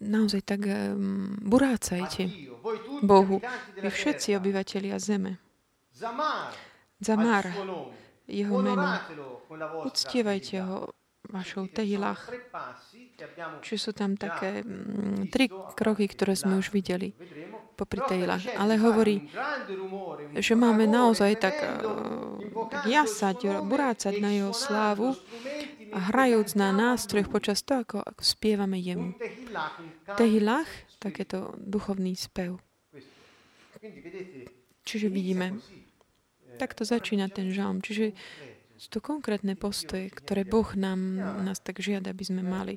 naozaj tak um, burácajte Bohu, vy všetci obyvateľia zeme. Zamar, jeho meno. Uctievajte ho vašou tehilách. Čiže sú tam také um, tri kroky, ktoré sme už videli popri tehilách. Ale hovorí, že máme naozaj tak, tak jasať, burácať na jeho slávu a hrajúc na nástrojoch počas toho, ako, ako spievame jemu. Tehilach, takéto duchovný spev. Čiže vidíme, takto začína ten žalm. Čiže sú to konkrétne postoje, ktoré Boh nám, nás tak žiada, aby sme mali.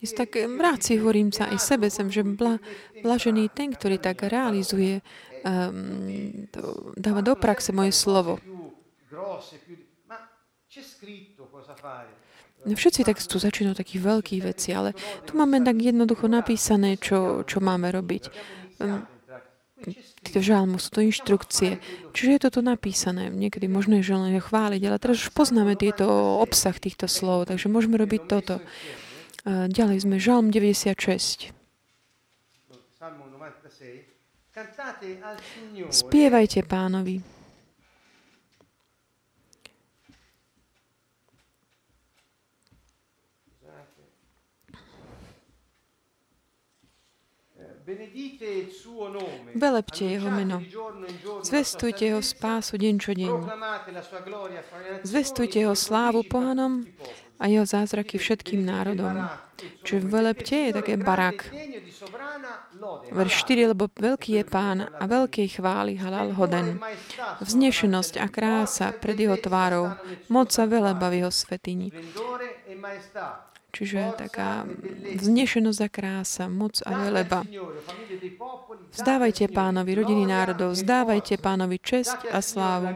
Jest tak, rád si hovorím sa aj sebe sem, že bla, blažený ten, ktorý tak realizuje, um, to, dáva do praxe moje slovo. No všetci tak tu začínajú takých veľkých vecí, ale tu máme tak jednoducho napísané, čo, čo máme robiť. Um, Títo žalmu sú to inštrukcie. Čiže je to tu napísané. Niekedy možno je žalm chváliť, ale teraz už poznáme tieto obsah týchto slov, takže môžeme robiť toto. Ďalej sme žalm 96. Spievajte pánovi. Velepte jeho meno. Zvestujte jeho spásu deň čo deň. Zvestujte jeho slávu pohanom a jeho zázraky všetkým národom. Čiže velepte je také barák. Verš 4, lebo veľký je pán a veľkej chvály halal hoden. Vznešenosť a krása pred jeho tvárou, moc a veleba v jeho svetini. Čiže taká vznešenosť a krása, moc a veleba. Vzdávajte pánovi rodiny národov, vzdávajte pánovi česť a slávu.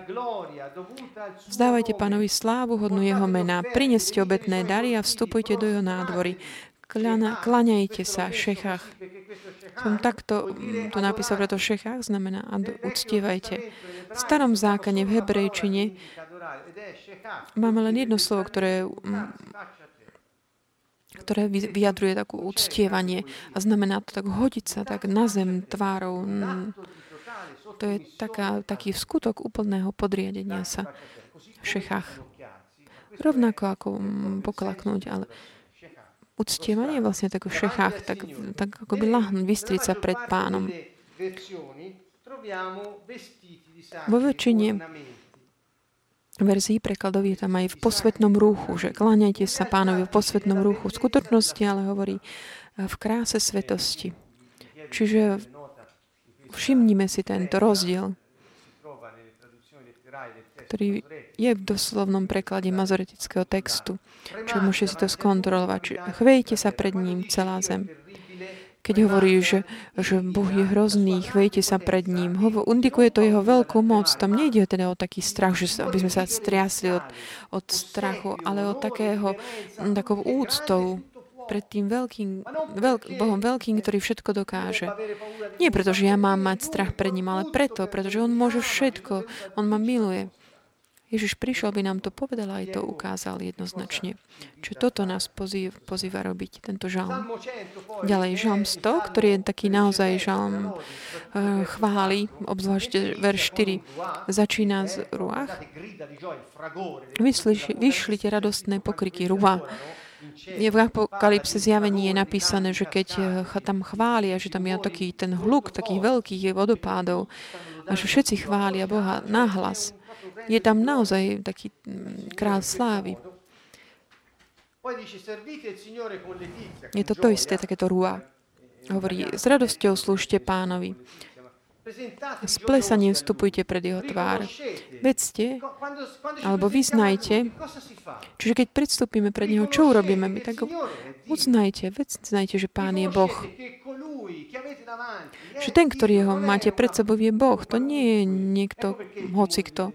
Vzdávajte pánovi slávu hodnú jeho mena. Prineste obetné dary a vstupujte do jeho nádvory. Klaňajte sa, šechách. Som takto mm, to napísal, preto šechách znamená a uctievajte. V starom zákane v hebrejčine máme len jedno slovo, ktoré mm, ktoré vyjadruje takú uctievanie a znamená to tak hodiť sa tak na zem tvárou. To je taká, taký skutok úplného podriadenia sa v šechách. Rovnako ako poklaknúť, ale uctievanie vlastne tak v šechách, tak, tak ako by lahnúť, vystriť sa pred pánom. Vo väčšine verzii prekladov je tam aj v posvetnom rúchu, že kláňajte sa pánovi v posvetnom rúchu. V skutočnosti ale hovorí eh, v kráse svetosti. Čiže všimnime si tento rozdiel, ktorý je v doslovnom preklade mazoretického textu. Čiže môžete si to skontrolovať. Chvejte sa pred ním celá zem keď hovorí, že, že Boh je hrozný, chvejte sa pred ním. Hovo, indikuje to jeho veľkú moc. Tam nejde teda o taký strach, že aby sme sa striasli od, od strachu, ale od takého, takou úctou pred tým veľkým, veľk, Bohom veľkým, ktorý všetko dokáže. Nie preto, že ja mám mať strach pred ním, ale preto, pretože On môže všetko. On ma miluje. Ježiš prišiel, by nám to povedal a aj to ukázal jednoznačne. Čo toto nás pozýva, pozýva robiť, tento žalm. Ďalej, žalm 100, ktorý je taký naozaj žalm uh, chvály, obzvlášť verš 4, začína z ruach. Vyšli, vyšli tie radostné pokriky ruva. Je v apokalypse zjavení je napísané, že keď eh, tam chvália, že tam je taký ten hluk takých veľkých vodopádov a že všetci chvália Boha nahlas. Je tam naozaj taký mm, král slávy. Je to to isté, takéto rúa. Hovorí, s radosťou slúžte pánovi. S plesaním vstupujte pred jeho tvár. Vedzte, alebo vyznajte. Čiže keď predstúpime pred neho, čo urobíme? My tak uznajte, vedznajte, že pán je Boh. Že ten, ktorý ho máte pred sebou, je Boh. To nie je niekto, hoci kto.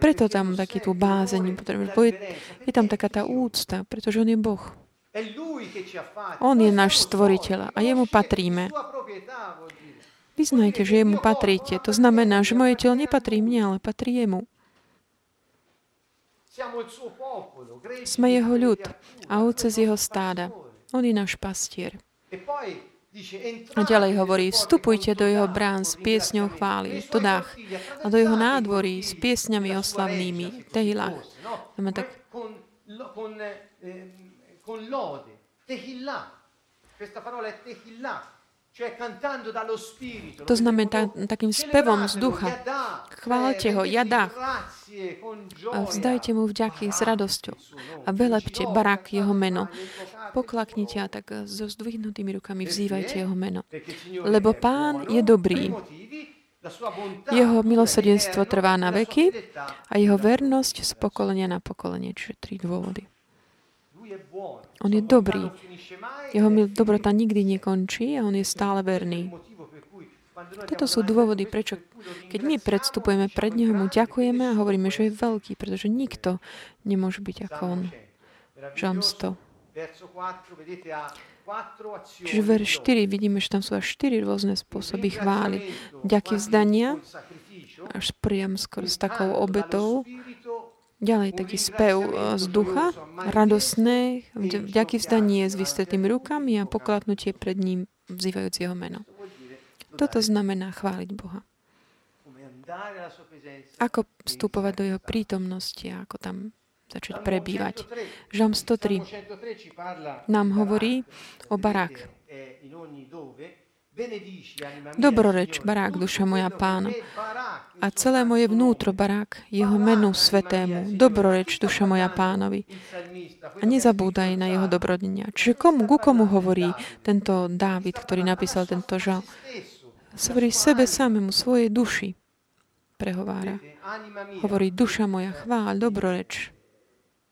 Preto tam taký tú bázeň potrebujeme. Je, je tam taká tá úcta, pretože on je Boh. On je náš stvoriteľ a jemu patríme. Vyznajte, že jemu patríte. To znamená, že moje telo nepatrí mne, ale patrí jemu. Sme jeho ľud a ovce z jeho stáda. On je náš pastier. A ďalej hovorí, vstupujte do jeho brán s piesňou chvály, v dodách a do jeho nádvorí s piesňami oslavnými, tehilách. Tak... Questa parola è tehillah, to znamená takým spevom z ducha. Chválte ho, jadách. A vzdajte mu vďaky s radosťou. A velepte barak jeho meno. Poklaknite a tak so zdvihnutými rukami vzývajte jeho meno. Lebo pán je dobrý. Jeho milosrdenstvo trvá na veky a jeho vernosť z pokolenia na pokolenie. Čiže tri dôvody. On je dobrý. Jeho dobrota nikdy nekončí a on je stále verný. Toto sú dôvody, prečo keď my predstupujeme pred Neho, mu ďakujeme a hovoríme, že je veľký, pretože nikto nemôže byť ako On. Žalm 100. Čiže verš 4 vidíme, že tam sú až 4 rôzne spôsoby chvály. Ďaky vzdania, až priam skoro s takou obetou, Ďalej taký spev e, z ducha, radosné, vďaky vzdanie s vystretými rukami a pokladnutie pred ním, vzývajúc jeho meno. Toto znamená chváliť Boha. Ako vstupovať do jeho prítomnosti a ako tam začať prebývať. Žalm 103 nám hovorí o barák. Dobroreč, barák, duša moja pána. A celé moje vnútro, barák, jeho menu svetému. Dobroreč, duša moja pánovi. A nezabúdaj na jeho dobrodenia. Čiže komu, ku komu hovorí tento Dávid, ktorý napísal tento žal? Hovorí sebe samému, svojej duši prehovára. Hovorí, duša moja, chvál, dobroreč.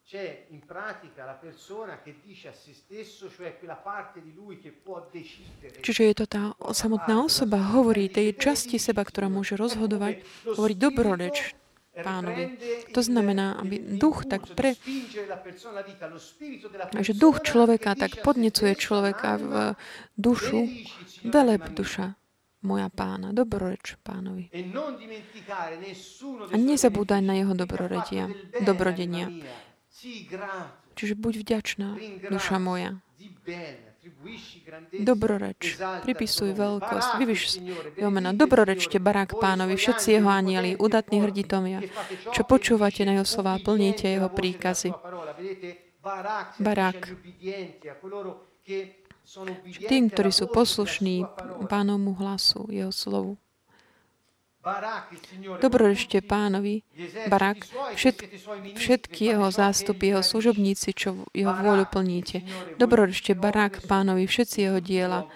C'è in pratica la persona che dice a se stesso, cioè quella parte di lui che può decidere. Čiže je to tá samotná osoba, hovorí tej časti seba, ktorá môže rozhodovať, hovorí dobroreč pánovi. To znamená, aby duch tak pre... že duch človeka tak podnecuje človeka v dušu, veleb duša moja pána, dobroreč pánovi. A nezabúdaj na jeho dobroredia, dobrodenia. Čiže buď vďačná, duša moja. Dobroreč, pripisuj veľkosť, vyvyš jeho meno. Dobrorečte barák pánovi, všetci jeho anieli, udatní hrditovia, čo počúvate na jeho slova, plníte jeho príkazy. Barák. Tým, ktorí sú poslušní pánovmu hlasu, jeho slovu. Dobrorešte pánovi, Barak, všet, všetky jeho zástupy, jeho služobníci, čo jeho vôľu plníte. Dobrorešte Barak pánovi, všetci jeho diela.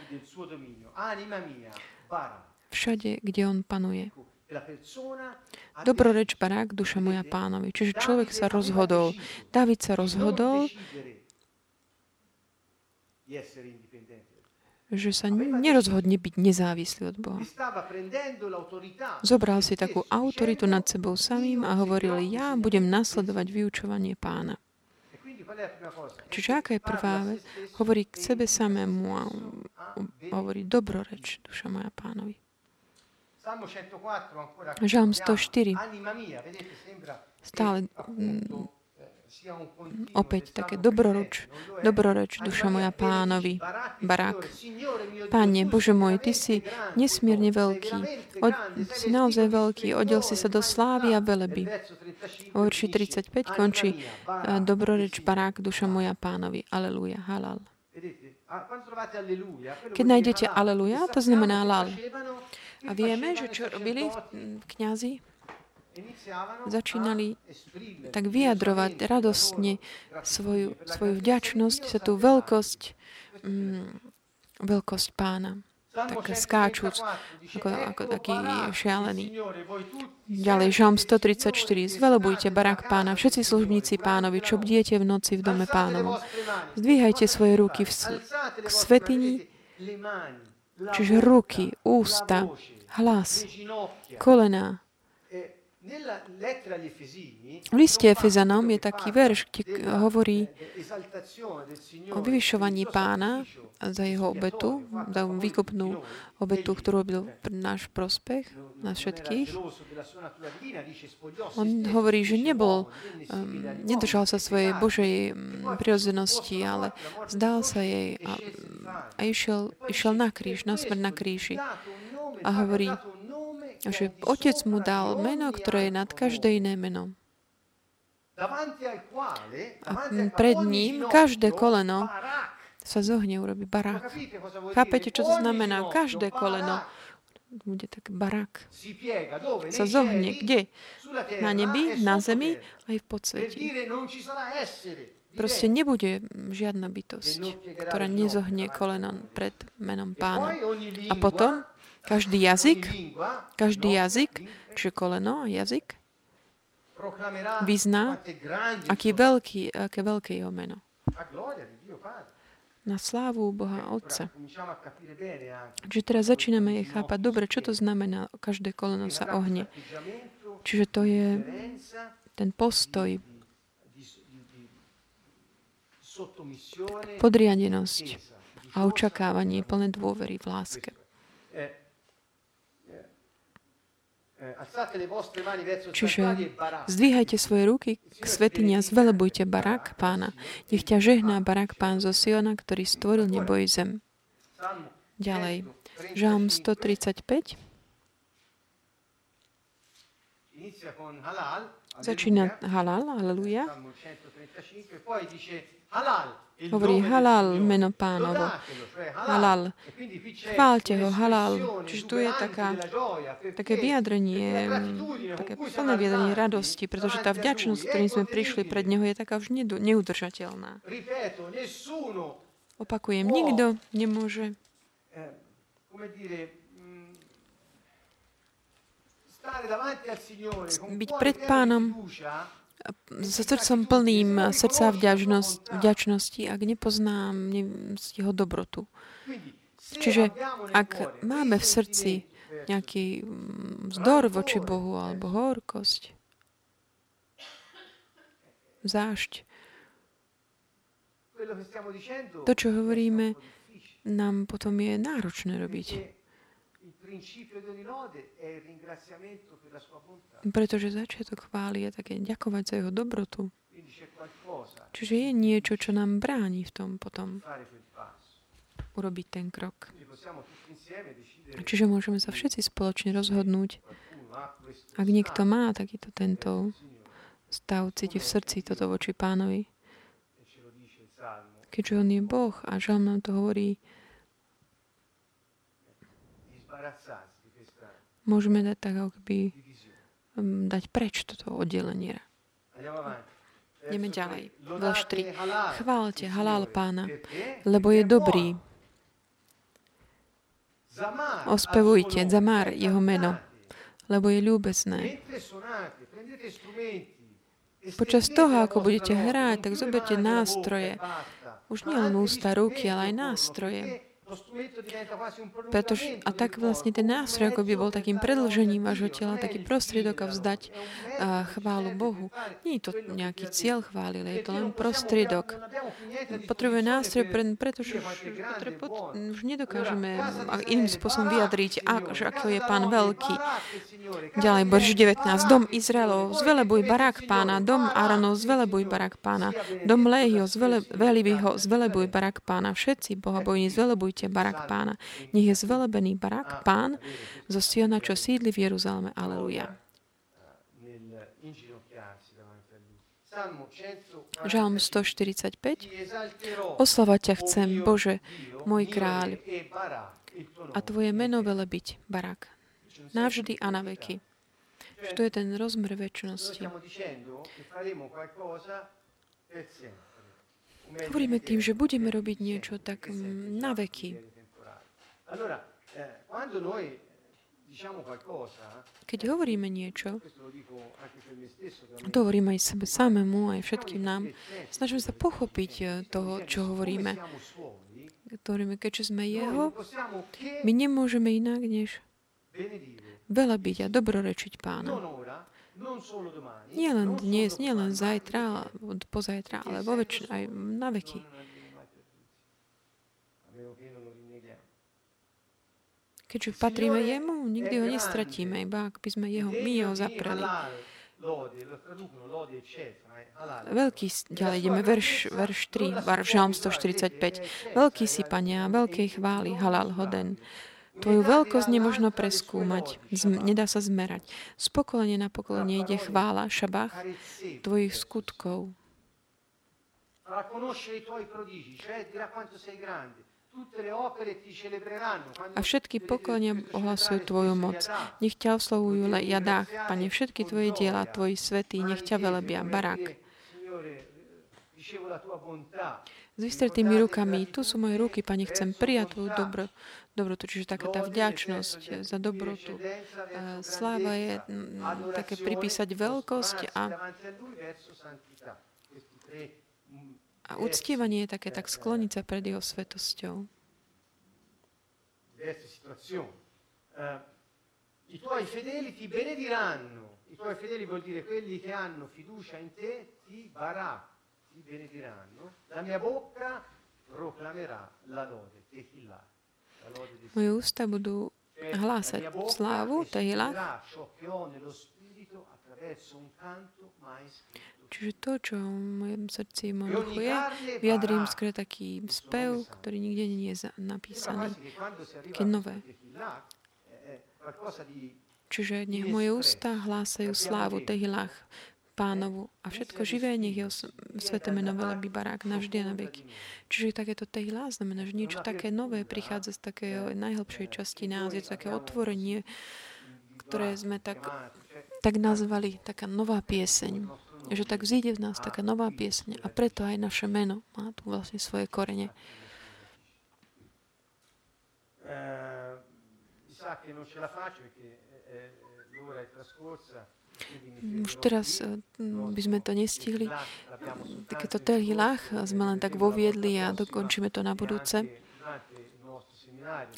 Všade, kde on panuje. Dobroreč Barak, duša moja pánovi. Čiže človek sa rozhodol. David sa rozhodol že sa nerozhodne byť nezávislý od Boha. Zobral si takú autoritu nad sebou samým a hovoril, ja budem nasledovať vyučovanie pána. Čiže aká je prvá vec? Hovorí k sebe samému a hovorí dobroreč, duša moja pánovi. Žalm 104. Stále Opäť také dobroroč, dobroroč, duša moja pánovi, barák. Páne, Bože môj, Ty si nesmierne veľký, od, si naozaj veľký, oddel si sa do slávy a veleby. O verši 35 končí eh, dobroreč, barák, duša moja pánovi. Aleluja, halal. Keď nájdete aleluja, to znamená lal. A vieme, že čo robili kňazi? Začínali tak vyjadrovať radostne svoju, svoju vďačnosť za tú veľkosť, mm, veľkosť pána. Tak skáčúc, ako, ako taký šialený. Ďalej, Žalm 134. Zvelebujte barák pána, všetci službníci pánovi, čo bdiete v noci v dome pánovom. Zdvíhajte svoje ruky v k svetini, čiže ruky, ústa, hlas, kolená, v liste Efezanom je taký verš, kde hovorí o vyvyšovaní pána za jeho obetu, za výkupnú obetu, ktorú robil pre náš prospech, na všetkých. On hovorí, že nebol, um, nedržal sa svojej Božej um, prirodzenosti, ale zdal sa jej a, a išiel, išiel na kríž, na smrť na kríži. A hovorí, že otec mu dal meno, ktoré je nad každé iné meno. A pred ním každé koleno sa zohne, urobí barák. Chápete, čo to znamená? Každé koleno bude tak barák. Sa zohne. Kde? Na nebi, na zemi, aj v podsveti. Proste nebude žiadna bytosť, ktorá nezohne koleno pred menom pána. A potom každý jazyk, každý jazyk, čiže koleno jazyk, vyzná, aký veľký, aké veľké jeho meno. Na slávu Boha Otca. Čiže teraz začíname je chápať, dobre, čo to znamená, každé koleno sa ohne. Čiže to je ten postoj, podriadenosť a očakávanie plné dôvery v láske. Čiže zdvíhajte svoje ruky k svetini a zvelebujte barák pána. Nech ťa žehná barák pán zo Siona, ktorý stvoril nebo i zem. Ďalej. Žalm 135. Začína halal, aleluja. Hovorí halal meno pánovo. Halal. Chválte ho, halal. Čiže tu je taká, také vyjadrenie, také plné vyjadrenie radosti, pretože tá vďačnosť, ktorým sme prišli pred Neho, je taká už neudržateľná. Opakujem, nikto nemôže byť pred pánom so srdcom plným srdca vďačnosť, vďačnosti, ak nepoznám ne, jeho dobrotu. Čiže ak máme v srdci nejaký mm, vzdor voči Bohu alebo horkosť, zášť, to, čo hovoríme, nám potom je náročné robiť. Pretože začiatok chvály je také ďakovať za jeho dobrotu. Čiže je niečo, čo nám bráni v tom potom urobiť ten krok. Čiže môžeme sa všetci spoločne rozhodnúť. Ak niekto má takýto tento stav, cíti v srdci toto voči pánovi, keďže on je Boh a žalm nám to hovorí, môžeme dať tak, ako by um, dať preč toto oddelenie. Ideme ďalej. Verš 3. Chválte halál pána, lebo je dobrý. Ospevujte Zamar jeho meno, lebo je ľúbesné. Počas toho, ako budete hrať, tak zoberte nástroje. Už nie len ústa, ruky, ale aj nástroje pretože, a tak vlastne ten nástroj ako by bol takým predlžením vášho tela, taký prostriedok a vzdať a chválu Bohu. Nie je to nejaký cieľ chvály, ale je to len prostriedok. Potrebuje nástroj, pre, pretože už, nedokážeme iným spôsobom vyjadriť, že ako je Pán veľký. Ďalej, Bož 19. Dom Izraelov, zvelebuj barák pána. Dom Aranov, zvelebuj barák pána. Dom Léhio, zvelebuj ho, zvelebuj barák pána. Všetci bohabojní, zvelebujte Chváľte barak pána. Nech je zvelebený barak pán zo Siona, čo sídli v Jeruzaleme. Aleluja. Žalm 145. Oslavať ťa chcem, Bože, môj kráľ, a Tvoje meno velebiť, barak, navždy a na veky. Čo to je ten rozmer väčšnosti. Hovoríme tým, že budeme robiť niečo tak mm, na veky. Keď hovoríme niečo, to hovoríme aj sebe samému, aj všetkým nám, snažíme sa pochopiť eh, toho, čo hovoríme. Hovoríme, keďže sme Jeho, my nemôžeme inak, než veľa byť a dobrorečiť Pána. Nie len dnes, nie len zajtra, pozajtra, ale vo väč- aj na veky. Keďže patríme jemu, nikdy ho nestratíme, iba ak by sme jeho, my jeho zapreli. Veľký, ďalej ideme, verš, verš 3, Žalm 145. Veľký si, Pania, veľkej chvály, halal hoden. Tvoju veľkosť nemožno preskúmať, nedá sa zmerať. Z pokolenia na pokolenie ide chvála, šabach tvojich skutkov. A všetky pokolenia ohlasujú Tvoju moc. Nech ťa oslovujú jadách, Pane, všetky Tvoje diela, Tvoji svetí, nech ťa velebia. Barák. S vystretými rukami, tu sú moje ruky, Pane, chcem prijať Tvoju dobro, dobrotu, čiže taká tá vďačnosť za dobrotu. Sláva je také pripísať veľkosť a, a uctievanie je také tak skloniť sa pred jeho svetosťou. I tuoi fedeli ti benediranno. I tuoi fedeli vuol dire quelli che hanno fiducia in te ti barà, ti benediranno. La mia bocca proclamerà la lode, tehillah. Moje ústa budú hlásať slávu Tehila. Čiže to, čo v mojom srdci v duchu je, vyjadrím skôr taký spev, ktorý nikde nie je napísaný. Také nové. Čiže nech moje ústa hlásajú slávu Tehilách pánovu a všetko živé, nech jeho sveté meno by barák navždy a na veky. Čiže takéto tehilá znamená, že niečo také nové prichádza z takého najhlbšej časti nás. Je to také otvorenie, ktoré sme tak, tak nazvali taká nová pieseň. Že tak vzíde v nás taká nová pieseň a preto aj naše meno má tu vlastne svoje korene. Uh, Už teraz eh, by sme to nestihli. Takéto telhilách sme len tak voviedli a dokončíme to na budúce.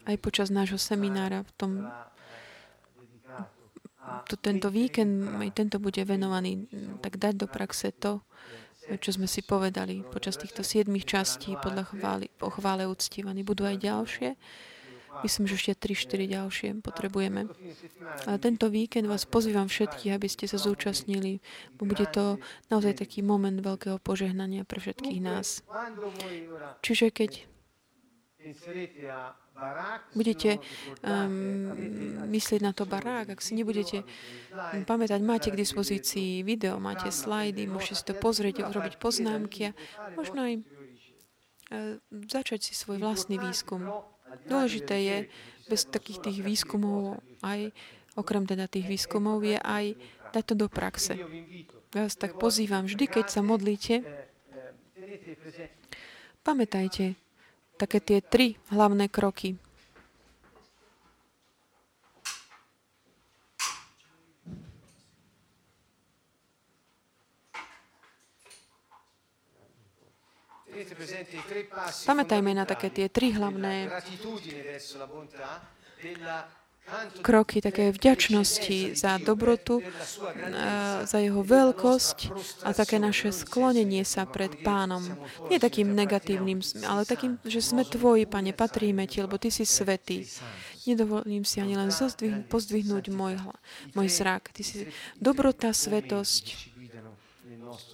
Aj počas nášho seminára v tom to, tento víkend, aj tento bude venovaný tak dať do praxe to, čo sme si povedali počas týchto siedmých častí podľa chvály, chvále uctívaní. Budú aj ďalšie. Myslím, že ešte 3-4 ďalšie potrebujeme. Ale tento víkend vás pozývam všetkých, aby ste sa zúčastnili. Bude to naozaj taký moment veľkého požehnania pre všetkých nás. Čiže keď budete um, myslieť na to barák, ak si nebudete pamätať, máte k dispozícii video, máte slajdy, môžete si to pozrieť, urobiť poznámky a možno aj uh, začať si svoj vlastný výskum. Dôležité je, bez takých tých výskumov, aj okrem teda tých výskumov, je aj dať to do praxe. Ja vás tak pozývam, vždy, keď sa modlíte, pamätajte, také tie tri hlavné kroky. Pamätajme na také tie tri hlavné kroky také vďačnosti za dobrotu, za jeho veľkosť a také naše sklonenie sa pred pánom. Nie takým negatívnym, ale takým, že sme tvoji, pane, patríme ti, lebo ty si svetý. Nedovolím si ani len pozdvihnúť môj, môj zrak. Ty si dobrota, svetosť,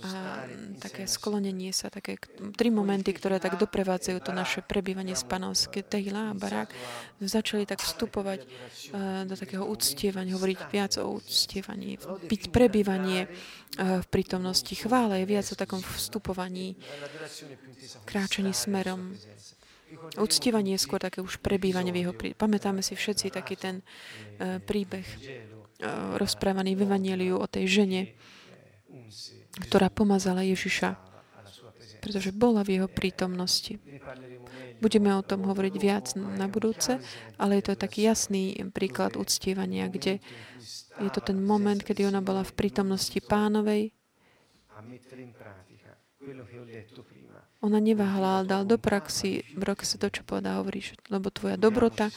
a také sklonenie sa, také tri momenty, ktoré tak doprevádzajú to naše prebývanie z panovské Tehila a Barák, začali tak vstupovať do takého uctievania, hovoriť viac o uctievaní, byť prebývanie v prítomnosti chvále, je viac o takom vstupovaní, kráčaní smerom. Uctievanie je skôr také už prebývanie v jeho prí... Pamätáme si všetci taký ten príbeh rozprávaný v Evangeliu o tej žene, ktorá pomazala Ježiša, pretože bola v jeho prítomnosti. Budeme o tom hovoriť viac na budúce, ale je to taký jasný príklad uctievania, kde je to ten moment, kedy ona bola v prítomnosti pánovej. Ona neváhala, ale dal do praxi, v praxi to, čo povedal, hovoríš, lebo tvoja dobrota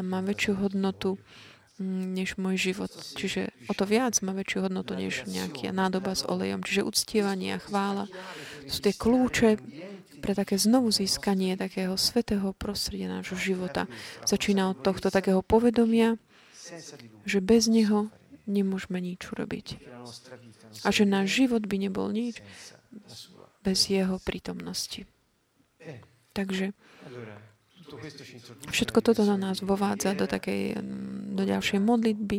má väčšiu hodnotu než môj život. Čiže o to viac má väčšiu hodnotu než nejaká nádoba s olejom. Čiže uctievanie a chvála sú tie kľúče pre také znovu získanie takého svetého prostredia nášho života. Začína od tohto takého povedomia, že bez neho nemôžeme nič urobiť. A že náš život by nebol nič bez jeho prítomnosti. Takže Všetko toto na nás vovádza do, takej, do ďalšej modlitby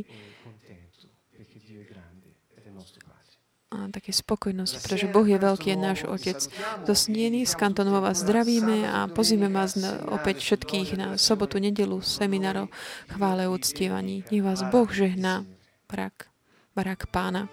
a také spokojnosti, pretože Boh je veľký, je náš Otec. Do Snieny z Kantonova vás zdravíme a pozíme vás na, opäť všetkých na sobotu, nedelu, seminárov chvále uctievaní. Nech vás Boh žehná, barak, barak pána.